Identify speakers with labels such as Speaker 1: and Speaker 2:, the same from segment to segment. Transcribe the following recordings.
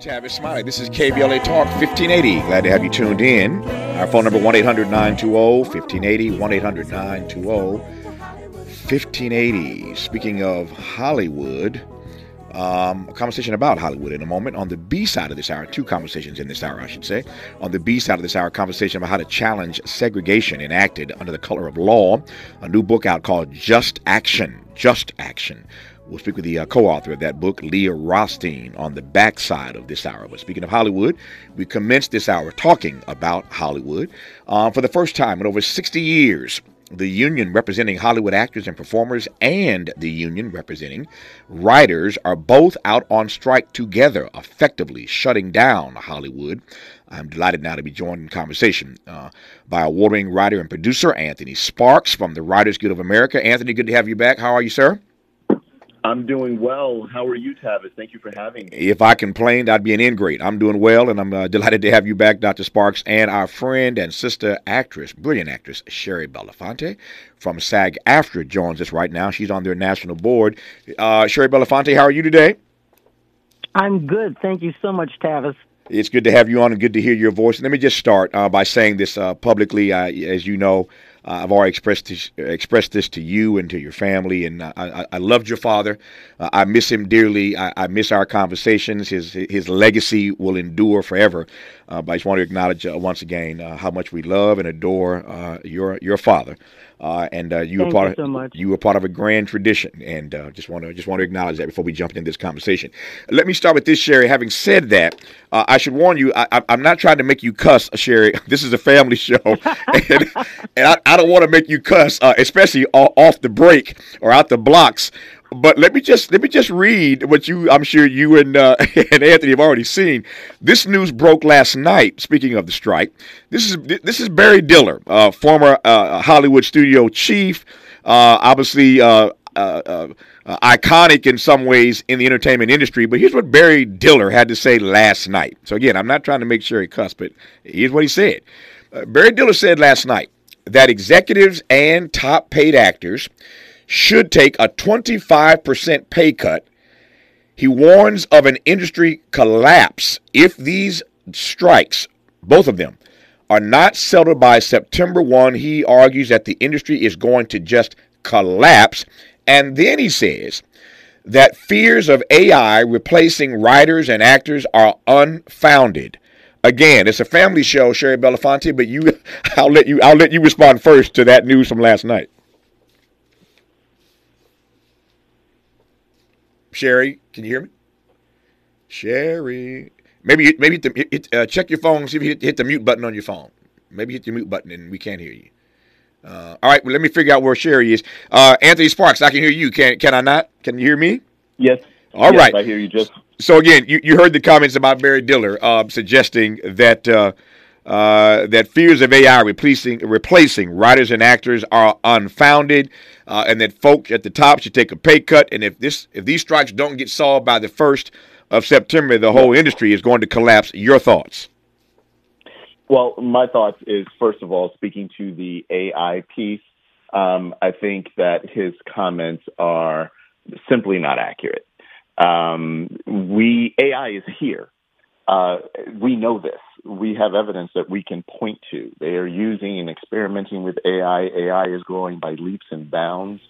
Speaker 1: Tavis Smiley. This is KBLA Talk 1580. Glad to have you tuned in. Our phone number 1 800 920 1580. 1 800 920 1580. Speaking of Hollywood, um, a conversation about Hollywood in a moment. On the B side of this hour, two conversations in this hour, I should say. On the B side of this hour, conversation about how to challenge segregation enacted under the color of law. A new book out called Just Action. Just Action. We'll speak with the uh, co author of that book, Leah Rothstein, on the backside of this hour. But speaking of Hollywood, we commenced this hour talking about Hollywood. Uh, for the first time in over 60 years, the union representing Hollywood actors and performers and the union representing writers are both out on strike together, effectively shutting down Hollywood. I'm delighted now to be joined in conversation uh, by award winning writer and producer Anthony Sparks from the Writers Guild of America. Anthony, good to have you back. How are you, sir?
Speaker 2: I'm doing well. How are you, Tavis? Thank you for having me.
Speaker 1: If I complained, I'd be an ingrate. I'm doing well, and I'm uh, delighted to have you back, Dr. Sparks, and our friend and sister actress, brilliant actress, Shari Belafonte from SAG AFTRA joins us right now. She's on their national board. Uh, Shari Belafonte, how are you today?
Speaker 3: I'm good. Thank you so much, Tavis.
Speaker 1: It's good to have you on and good to hear your voice. Let me just start uh, by saying this uh, publicly. Uh, as you know, uh, I've already expressed this, expressed this to you and to your family, and I, I, I loved your father. Uh, I miss him dearly. I, I, miss our conversations. His his legacy will endure forever. Uh, but I just want to acknowledge once again how much we love and adore your your father. Uh, and uh, you
Speaker 3: Thank
Speaker 1: were part
Speaker 3: you
Speaker 1: of
Speaker 3: so
Speaker 1: you were part of a grand tradition, and uh, just want to just want to acknowledge that before we jump into this conversation. Let me start with this, Shari. Having said that, uh, I should warn you, I, am not trying to make you cuss, Shari. This is a family show, and, and I, I, don't want to make you cuss, uh, especially off the break or out the blocks. But let me just let me just read what you I'm sure you and uh, and Anthony have already seen. This news broke last night. Speaking of the strike, this is this is Barry Diller, uh, former uh, Hollywood studio chief, uh, obviously uh, uh, iconic in some ways in the entertainment industry. But here's what Barry Diller had to say last night. So again, I'm not trying to make sure he cussed, but here's what he said. Barry Diller said last night that executives and top paid actors should take a 25% pay cut. He warns of an industry collapse if these strikes, both of them, are not settled by September 1. He argues that the industry is going to just collapse. And then he says that fears of AI replacing writers and actors are unfounded. Again, it's a family show, Shari Belafonte, but you I'll let you I'll let you respond first to that news from last night. Shari, can you hear me? Shari, maybe maybe hit the, hit, uh, check your phone, see if you hit, hit, the mute button on your phone. Maybe hit the mute button and we can't hear you. Uh, all right, well, let me figure out where Shari is. Uh, Anthony Sparks, I can hear you. Can can I not? Can you hear me?
Speaker 2: Yes.
Speaker 1: All
Speaker 2: yes,
Speaker 1: right.
Speaker 2: I hear you. Just
Speaker 1: so again, you, you heard the comments about Barry Diller uh, suggesting that uh, that fears of AI replacing replacing writers and actors are unfounded, uh, and that folks at the top should take a pay cut. And if this if these strikes don't get solved by the first of September, the whole industry is going to collapse. Your thoughts?
Speaker 2: Well, my thoughts is first of all speaking to the AI piece. Um, I think that his comments are simply not accurate. Um, we AI is here. Uh, we know this. We have evidence that we can point to. They are using and experimenting with AI. AI is growing by leaps and bounds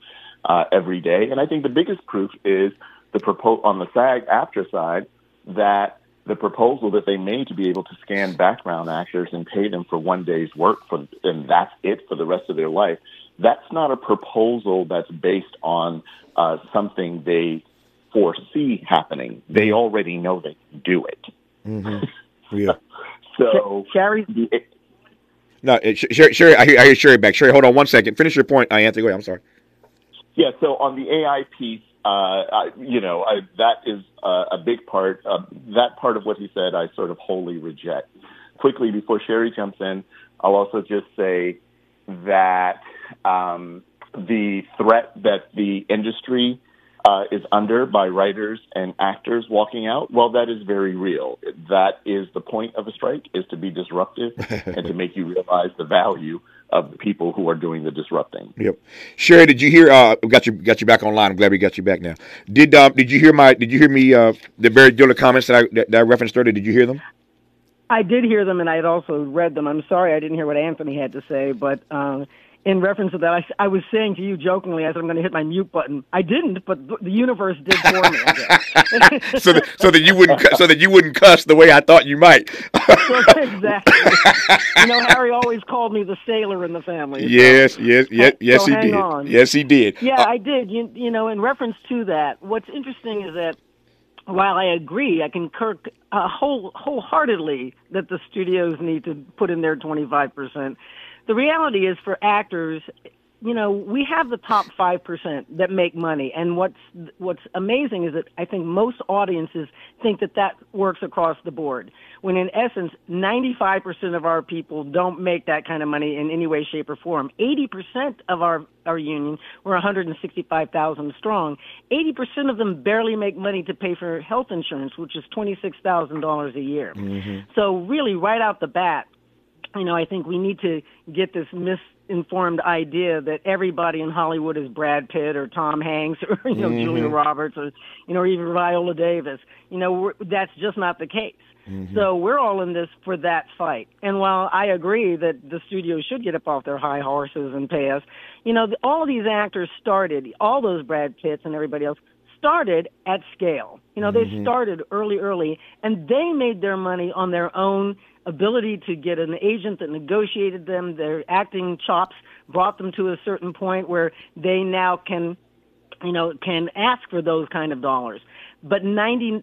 Speaker 2: uh, every day. And I think the biggest proof is the propo- on the SAG AFTRA side that the proposal that they made to be able to scan background actors and pay them for one day's work for, and that's it for the rest of their life. That's not a proposal that's based on uh, something they foresee happening. They already know they can do it.
Speaker 1: Mm-hmm. Yeah.
Speaker 3: Shari.
Speaker 1: No, Sherry, Shari, I hear, I hear Shari back. Shari, hold on one second. Finish your point, uh, Anthony. Go ahead. I'm sorry.
Speaker 2: Yeah. So on the AI piece, uh, I, you know, I, that is uh, a big part. Uh, that part of what he said, I sort of wholly reject. Quickly before Shari jumps in, I'll also just say that um, the threat that the industry uh, is under by writers and actors walking out, well, that is very real. That is the point of a strike, is to be disruptive and to make you realize the value of the people who are doing the disrupting.
Speaker 1: Yep. Shari, did you hear? Uh, got you got you back online. I'm glad we got you back now. Did uh, did you hear my? Did you hear me? Uh, the Barry Diller comments that I that, that I referenced earlier. Did you hear them?
Speaker 3: I did hear them, and I had also read them. I'm sorry I didn't hear what Anthony had to say, but uh, in reference to that, I, I was saying to you jokingly, I said I'm going to hit my mute button. I didn't, but the universe did for me.
Speaker 1: so, that, so that you wouldn't, so that you wouldn't cuss the way I thought you might.
Speaker 3: exactly. you know, Harry always called me the sailor in the family.
Speaker 1: Yes, so, yes, yes, yes,
Speaker 3: so
Speaker 1: he did.
Speaker 3: On.
Speaker 1: Yes, he did.
Speaker 3: Yeah, uh, I did. You, you know, in reference to that, what's interesting is that while I agree, I concur uh, whole, wholeheartedly that the studios need to put in their 25% the reality is for actors, you know, we have the top 5% that make money. And what's, what's amazing is that I think most audiences think that that works across the board. When in essence, 95% of our people don't make that kind of money in any way, shape, or form. 80% of our, our union, we're 165,000 strong. 80% of them barely make money to pay for health insurance, which is $26,000 a year. Mm-hmm. So really, right out the bat, you know, I think we need to get this misinformed idea that everybody in Hollywood is Brad Pitt or Tom Hanks or you know mm-hmm. Julia Roberts or you know or even Viola Davis. You know, that's just not the case. Mm-hmm. So we're all in this for that fight. And while I agree that the studios should get up off their high horses and pay us, you know, all these actors started, all those Brad Pitts and everybody else started at scale. You know, mm-hmm. they started early, early, and they made their money on their own ability to get an agent that negotiated them, their acting chops brought them to a certain point where they now can, you know, can ask for those kind of dollars. But 90%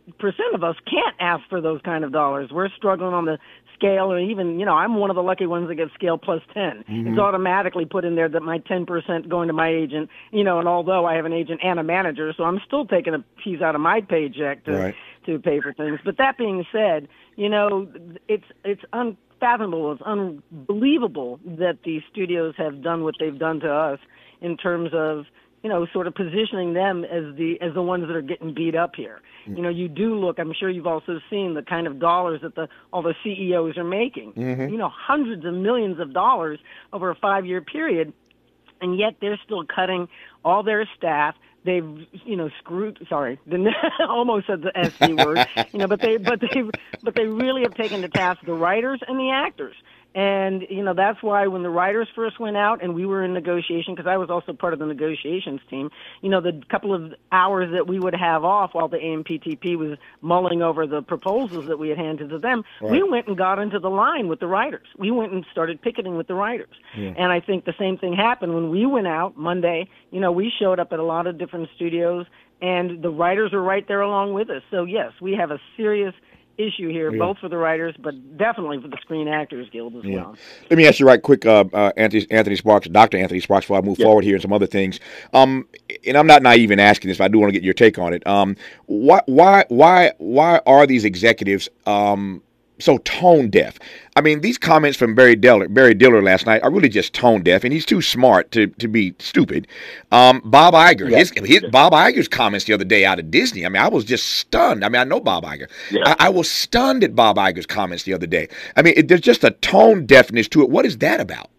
Speaker 3: of us can't ask for those kind of dollars. We're struggling on the scale or even, you know, I'm one of the lucky ones that get scale plus 10. Mm-hmm. It's automatically put in there that my 10% going to my agent, you know, and although I have an agent and a manager, so I'm still taking a piece out of my paycheck to, right. to pay for things. But that being said, you know, it's it's unfathomable, it's unbelievable that the studios have done what they've done to us in terms of you know, sort of positioning them as the as the ones that are getting beat up here. You know, you do look. I'm sure you've also seen the kind of dollars that the all the CEOs are making. Mm-hmm. You know, hundreds of millions of dollars over a five year period, and yet they're still cutting all their staff they've you know screwed sorry almost said the sc word you know but they but they but they really have taken to task the writers and the actors and, you know, that's why when the writers first went out and we were in negotiation, because I was also part of the negotiations team, you know, the couple of hours that we would have off while the AMPTP was mulling over the proposals that we had handed to them, right. we went and got into the line with the writers. We went and started picketing with the writers. Yeah. And I think the same thing happened when we went out Monday. You know, we showed up at a lot of different studios and the writers were right there along with us. So yes, we have a serious issue here, yeah. both for the writers, but definitely for the Screen Actors Guild as yeah. well.
Speaker 1: Let me ask you right quick, uh, uh, Anthony, Anthony Sparks, Dr. Anthony Sparks, before I move yeah. forward here and some other things. Um, and I'm not naive in asking this, but I do want to get your take on it. Um, why, why, why, why are these executives um, so tone deaf. I mean, these comments from Barry Diller, Barry Diller last night are really just tone deaf, and he's too smart to, to be stupid. Um, Bob Iger, yeah. his, his, Bob Iger's comments the other day out of Disney. I mean, I was just stunned. I mean, I know Bob Iger. Yeah. I, I, was stunned at Bob Iger's comments the other day. I mean, it, there's just a tone deafness to it. What is that about?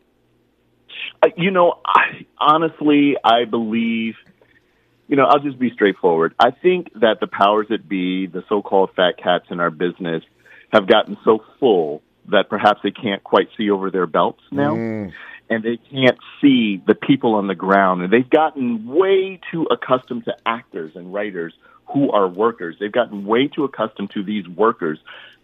Speaker 2: Uh, you know, I, honestly, I believe you know, I'll just be straightforward. I think that the powers that be, the so-called fat cats in our business, have gotten so full that perhaps they can't quite see over their belts now. Mm. And they can't see the people on the ground. And they've gotten way too accustomed to actors and writers who are workers. They've gotten way too accustomed to these workers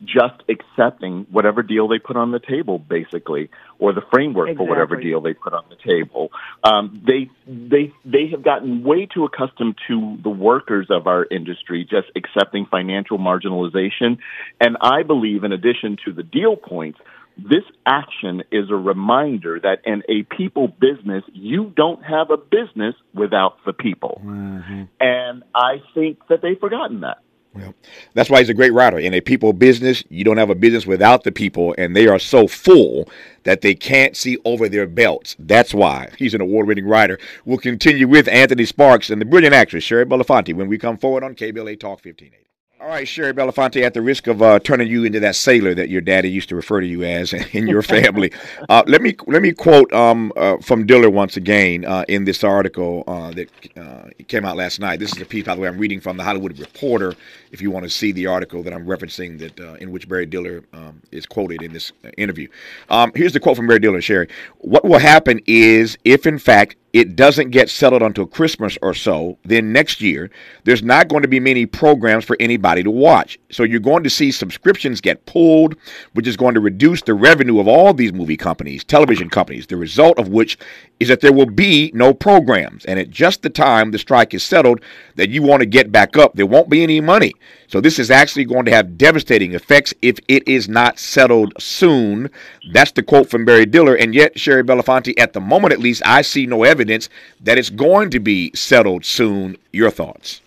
Speaker 2: just accepting whatever deal they put on the table, basically, or the framework exactly. for whatever deal they put on the table. Um, they they they have gotten way too accustomed to the workers of our industry just accepting financial marginalization, and I believe, in addition to the deal points. This action is a reminder that in a people business, you don't have a business without the people. Mm-hmm. And I think that they've forgotten that.
Speaker 1: Well, that's why he's a great writer. In a people business, you don't have a business without the people, and they are so full that they can't see over their belts. That's why he's an award winning writer. We'll continue with Anthony Sparks and the brilliant actress Shari Belafonte when we come forward on KBLA Talk 1580. All right, Shari Belafonte, at the risk of uh, turning you into that sailor that your daddy used to refer to you as in your family, uh, let me let me quote um, uh, from Diller once again uh, in this article uh, that uh, came out last night. This is a piece, by the way, I'm reading from the Hollywood Reporter. If you want to see the article that I'm referencing, that in which Barry Diller um, is quoted in this interview. Um, here's the quote from Barry Diller, Shari: What will happen is, if in fact it doesn't get settled until Christmas or so, then next year there's not going to be many programs for anybody to watch. So you're going to see subscriptions get pulled, which is going to reduce the revenue of all these movie companies, television companies, the result of which is that there will be no programs. And at just the time the strike is settled that you want to get back up, there won't be any money. So this is actually going to have devastating effects if it is not settled soon. That's the quote from Barry Diller. And yet, Shari Belafonte, at the moment at least, I see no evidence evidence that it's going to be settled soon. Your thoughts?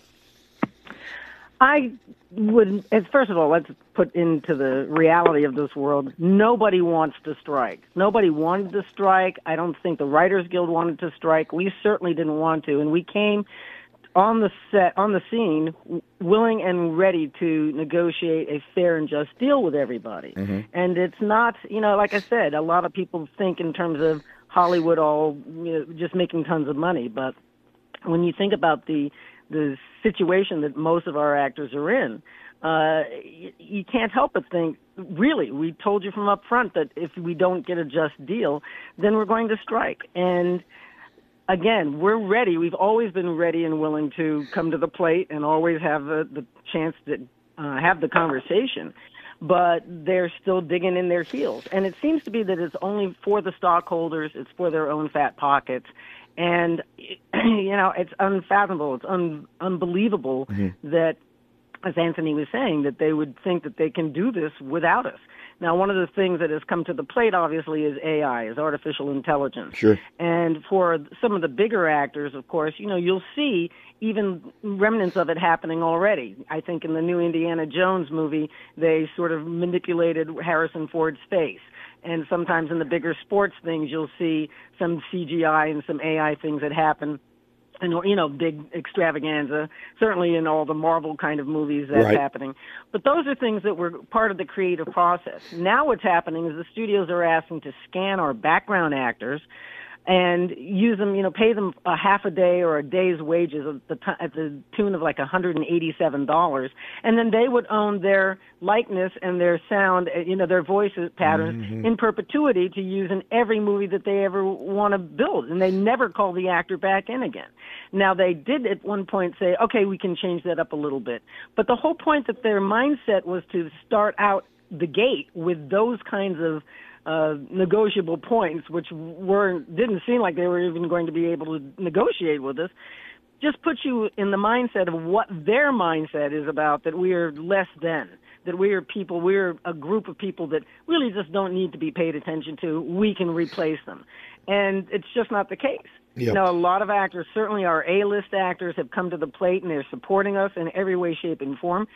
Speaker 3: I would, first of all, let's put into the reality of this world. Nobody wants to strike. Nobody wanted to strike. I don't think the Writers Guild wanted to strike. We certainly didn't want to, and we came on the set, on the scene, willing and ready to negotiate a fair and just deal with everybody. Mm-hmm. And it's not, you know, like I said, a lot of people think in terms of Hollywood all you know, just making tons of money. But when you think about the the situation that most of our actors are in, uh, you, you can't help but think, really, we told you from up front that if we don't get a just deal, then we're going to strike. And again, we're ready. We've always been ready and willing to come to the plate and always have the, the chance to uh, have the conversation but they're still digging in their heels. And it seems to be that it's only for the stockholders, it's for their own fat pockets. And, you know, it's unfathomable, it's un- unbelievable mm-hmm. that, as Anthony was saying, that they would think that they can do this without us. Now, one of the things that has come to the plate, obviously, is AI, is artificial intelligence.
Speaker 1: Sure.
Speaker 3: And for some of the bigger actors, of course, you know, you'll see even remnants of it happening already. I think in the new Indiana Jones movie, they sort of manipulated Harrison Ford's face. And sometimes in the bigger sports things, you'll see some CGI and some AI things that happen and you know big extravaganza certainly in all the marvel kind of movies that's right. happening but those are things that were part of the creative process now what's happening is the studios are asking to scan our background actors and use them, you know, pay them a half a day or a day's wages at the, t- at the tune of like $187. And then they would own their likeness and their sound, uh, you know, their voice patterns mm-hmm. in perpetuity to use in every movie that they ever want to build. And they never call the actor back in again. Now, they did at one point say, okay, we can change that up a little bit. But the whole point that their mindset was to start out the gate with those kinds of uh, negotiable points, which weren't didn't seem like they were even going to be able to negotiate with us, just puts you in the mindset of what their mindset is about. That we are less than. That we are people. We're a group of people that really just don't need to be paid attention to. We can replace them, and it's just not the case. Yep. Now, a lot of actors, certainly our A-list actors, have come to the plate and they're supporting us in every way, shape, and form.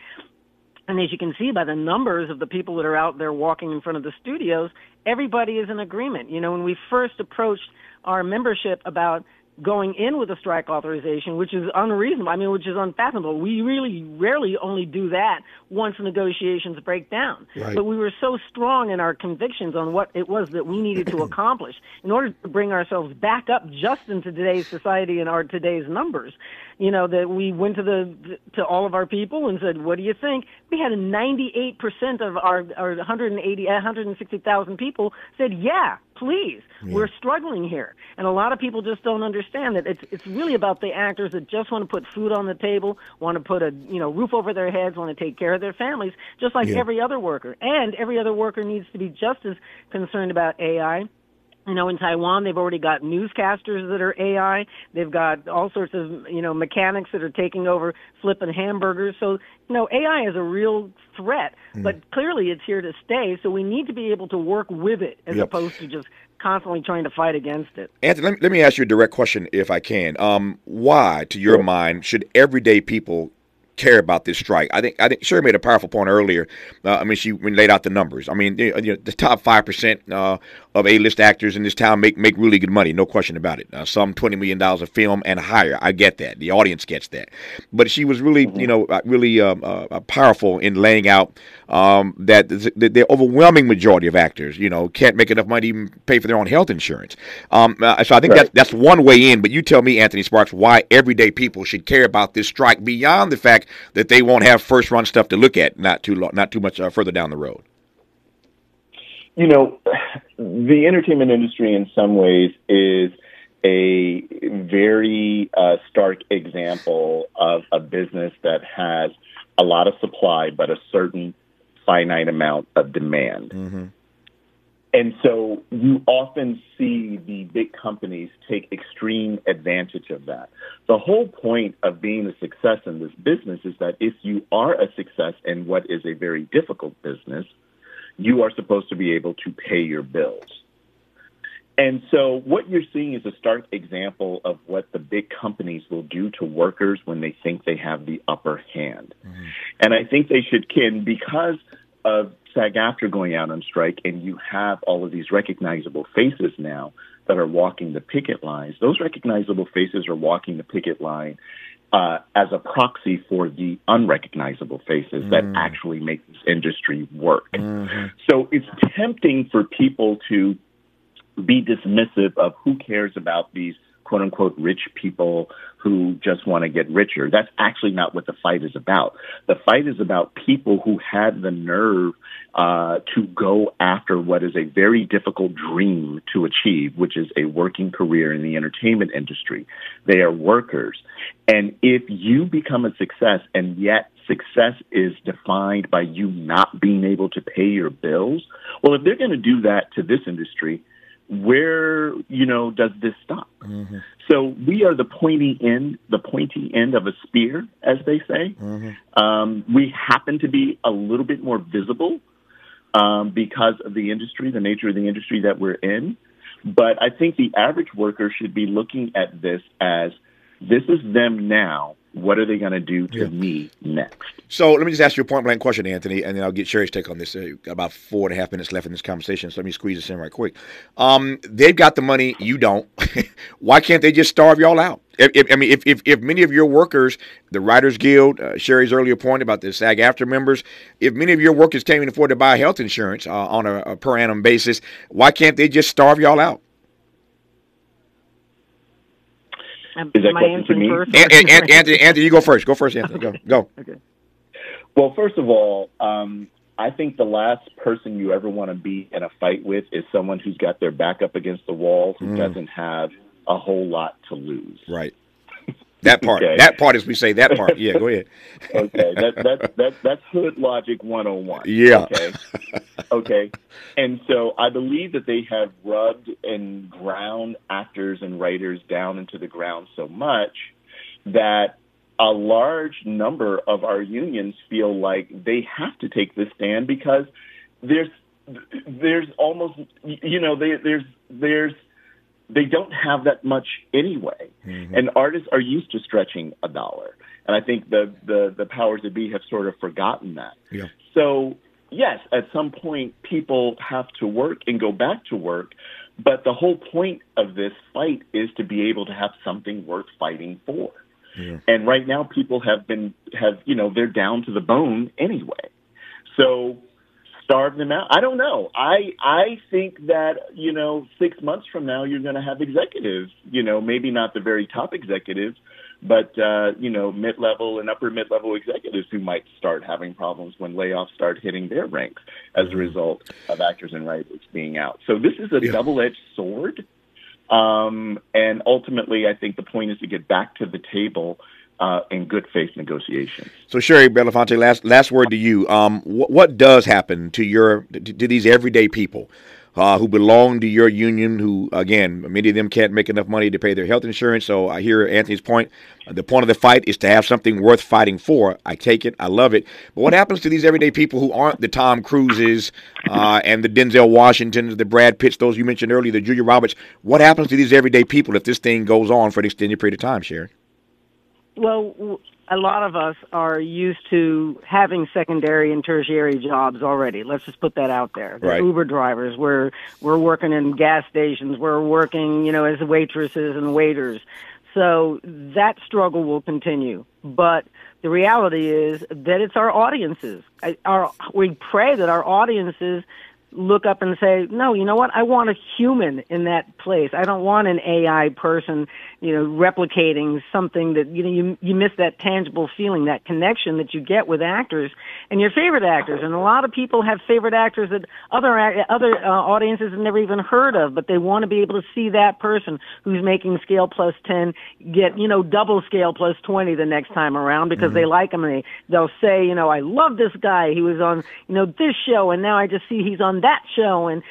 Speaker 3: And as you can see by the numbers of the people that are out there walking in front of the studios, everybody is in agreement. You know, when we first approached our membership about going in with a strike authorization, which is unreasonable. I mean, which is unfathomable. We really rarely only do that once negotiations break down. Right. But we were so strong in our convictions on what it was that we needed to accomplish in order to bring ourselves back up just into today's society and our today's numbers. You know, that we went to the to all of our people and said, "What do you think?" We had 98% of our our 180 160,000 people said, "Yeah, please. Yeah. We're struggling here. And a lot of people just don't understand that it's it's really about the actors that just want to put food on the table, want to put a you know roof over their heads, want to take care of their families, just like yeah. every other worker. And every other worker needs to be just as concerned about AI you know, in Taiwan, they've already got newscasters that are AI. They've got all sorts of, you know, mechanics that are taking over flipping hamburgers. So, you know, AI is a real threat, mm. but clearly it's here to stay. So we need to be able to work with it as yep. opposed to just constantly trying to fight against it.
Speaker 1: Anthony, let me, let me ask you a direct question, if I can. Um, why, to your mind, should everyday people care about this strike. I think I think Shari made a powerful point earlier. Uh, I mean, she laid out the numbers. I mean, you know, the top five percent uh, of A-list actors in this town make make really good money, no question about it. Uh, some twenty million dollars a film and higher. I get that. The audience gets that. But she was really, mm-hmm. you know, uh, really um, uh, uh, powerful in laying out um, that the, the, overwhelming majority of actors, you know, can't make enough money to even pay for their own health insurance. Um, so I think right. that's that's one way in. But you tell me, Anthony Sparks, why everyday people should care about this strike beyond the fact that they won't have first run stuff to look at not too long, not too much uh, further down the road.
Speaker 2: You know, the entertainment industry in some ways is a very uh, stark example of a business that has a lot of supply but a certain finite amount of demand. Mm-hmm. And so you often see the big companies take extreme advantage of that. The whole point of being a success in this business is that if you are a success in what is a very difficult business, you are supposed to be able to pay your bills. And so what you're seeing is a stark example of what the big companies will do to workers when they think they have the upper hand. Mm-hmm. And I think they should can because of SAG-AFTRA going out on strike and you have all of these recognizable faces now that are walking the picket lines, those recognizable faces are walking the picket line uh, as a proxy for the unrecognizable faces mm. that actually make this industry work. Mm-hmm. So it's tempting for people to be dismissive of who cares about these quote unquote rich people who just want to get richer. That's actually not what the fight is about. The fight is about people who had the nerve uh, to go after what is a very difficult dream to achieve, which is a working career in the entertainment industry. They are workers. And if you become a success and yet success is defined by you not being able to pay your bills, well, if they're going to do that to this industry, where you know does this stop? Mm-hmm. So we are the pointy end, the pointy end of a spear, as they say. Mm-hmm. Um, we happen to be a little bit more visible um, because of the industry, the nature of the industry that we're in. But I think the average worker should be looking at this as this is them now what are they going to do to yeah. me next?
Speaker 1: So let me just ask you a point blank question, Anthony, and then I'll get Shari's take on this. Uh, got about four and a half minutes left in this conversation, so let me squeeze this in right quick. Um, they've got the money, you don't. Why can't they just starve y'all out? If, if, I mean, if, if, if many of your workers, the Writers Guild, uh, Shari's earlier point about the SAG-AFTRA members, if many of your workers can't even afford to buy health insurance uh, on a, a per annum basis, why can't they just starve y'all out?
Speaker 2: Is that question to me?
Speaker 3: First?
Speaker 1: Anthony, Anthony, you go first. Go first, Anthony. Go. Go.
Speaker 2: okay. Well, first of all, um, I think the last person you ever want to be in a fight with is someone who's got their back up against the wall, who mm. doesn't have a whole lot to lose.
Speaker 1: Right. That part. okay. That part, as we say, that part. Yeah, go ahead.
Speaker 2: okay, that, that, that, that's hood logic 101.
Speaker 1: Yeah.
Speaker 2: Okay. okay. And so I believe that they have rubbed and ground actors and writers down into the ground so much that a large number of our unions feel like they have to take this stand because there's there's almost you know they, there's there's they don't have that much anyway. Mm-hmm. And artists are used to stretching a dollar. And I think the, the, the powers that be have sort of forgotten that.
Speaker 1: Yeah.
Speaker 2: So, yes, at some point, people have to work and go back to work. But the whole point of this fight is to be able to have something worth fighting for. Yeah. And right now, people have been, have, you know, they're down to the bone anyway. So starve them out? I don't know. I I think that you know six months from now you're going to have executives. You know, maybe not the very top executives, but uh, you know mid level and upper mid level executives who might start having problems when layoffs start hitting their ranks as a mm-hmm. result of actors and writers being out. So this is a yeah. double edged sword. Um, and ultimately, I think the point is to get back to the table uh, in good faith negotiations.
Speaker 1: So, Shari Belafonte, last last word to you. Um, wh- what does happen to your to, to these everyday people uh, who belong to your union? Who, again, many of them can't make enough money to pay their health insurance. So, I hear Anthony's point. The point of the fight is to have something worth fighting for. I take it. I love it. But what happens to these everyday people who aren't the Tom Cruises uh, and the Denzel Washingtons, the Brad Pitts, those you mentioned earlier, the Julia Roberts? What happens to these everyday people if this thing goes on for an extended period of time, Shari?
Speaker 3: Well, a lot of us are used to having secondary and tertiary jobs already. Let's just put that out there. The
Speaker 1: right.
Speaker 3: Uber drivers, we're we're working in gas stations, we're working, you know, as waitresses and waiters. So that struggle will continue. But the reality is that it's our audiences. Our, we pray that our audiences look up and say, no, you know what? I want a human in that place. I don't want an AI person, you know, replicating something that, you know, you, you miss that tangible feeling, that connection that you get with actors and your favorite actors. And a lot of people have favorite actors that other, other uh, audiences have never even heard of, but they want to be able to see that person who's making scale plus 10 get, you know, double scale plus 20 the next time around because mm-hmm. they like him and they, they'll say, you know, I love this guy. He was on, you know, this show and now I just see he's on that show and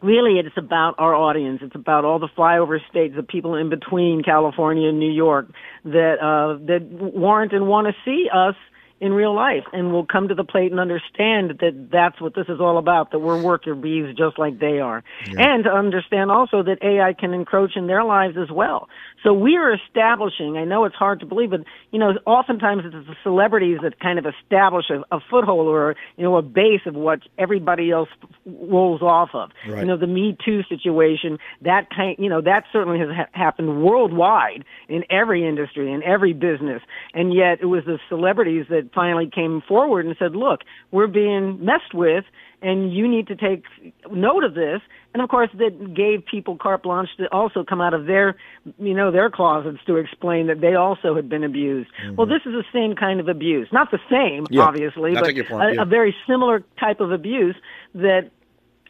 Speaker 3: really it's about our audience. It's about all the flyover states the people in between california and new york that uh that warrant and want to see us in real life and will come to the plate and understand that that's what this is all about, that we're worker bees just like they are. Yeah. And to understand also that AI can encroach in their lives as well. So we are establishing, I know it's hard to believe, but, you know, oftentimes it's the celebrities that kind of establish a, a foothold or, you know, a base of what everybody else rolls off of. Right. You know, the Me Too situation, that kind, you know, that certainly has ha- happened worldwide in every industry, in every business. And yet it was the celebrities that finally came forward and said, look, we're being messed with and you need to take note of this. And of course, that gave people carte blanche to also come out of their, you know, their closets to explain that they also had been abused. Mm-hmm. Well, this is the same kind of abuse. Not the same, yeah, obviously, but a, yeah. a very similar type of abuse that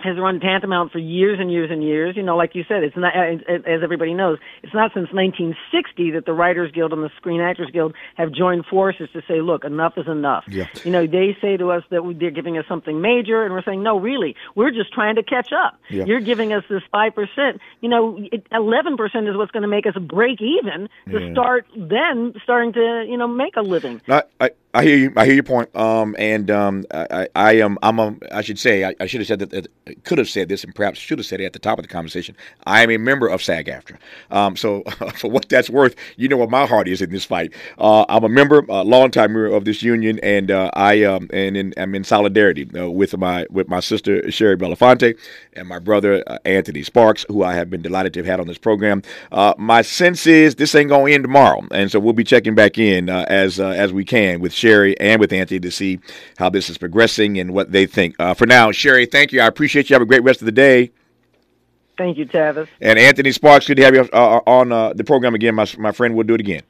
Speaker 3: has run tantamount for years and years and years. You know, like you said, it's not, uh, as everybody knows, it's not since 1960 that the Writers Guild and the Screen Actors Guild have joined forces to say, look, enough is enough. Yeah. You know, they say to us that they're giving us something major, and we're saying, no, really, we're just trying to catch up. Yeah. You're giving us this 5%. You know, 11% is what's going to make us break even to yeah. start then starting to, you know, make a living.
Speaker 1: I, I, I hear you. I hear your point. Um, and um, I, I am. I'm a. I should say. I, I should have said that. Could have said this, and perhaps should have said it at the top of the conversation. I am a member of SAG-AFTRA. Um, so for what that's worth, you know what my heart is in this fight. Uh, I'm a member, a longtime member of this union, and uh, I um, and in, I'm in solidarity uh, with my with my sister Shari Belafonte and my brother uh, Anthony Sparks, who I have been delighted to have had on this program. My sense is this ain't gonna end tomorrow, and so we'll be checking back in as as we can with. Shari and with Anthony to see how this is progressing and what they think. Uh, for now, Shari, thank you. I appreciate you. Have a great rest of the day.
Speaker 3: Thank you, Tavis.
Speaker 1: And Anthony Sparks, good to have you uh, on uh, the program again. My, my friend, we'll do it again.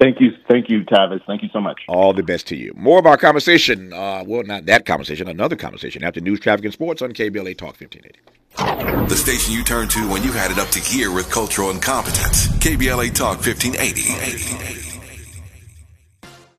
Speaker 2: Thank you. Thank you, Tavis. Thank you so much.
Speaker 1: All the best to you. More of our conversation, uh, well, not that conversation, another conversation after News, Traffic, and Sports on KBLA Talk 1580.
Speaker 4: The station you turn to when you had it up to gear with cultural incompetence. KBLA Talk 1580.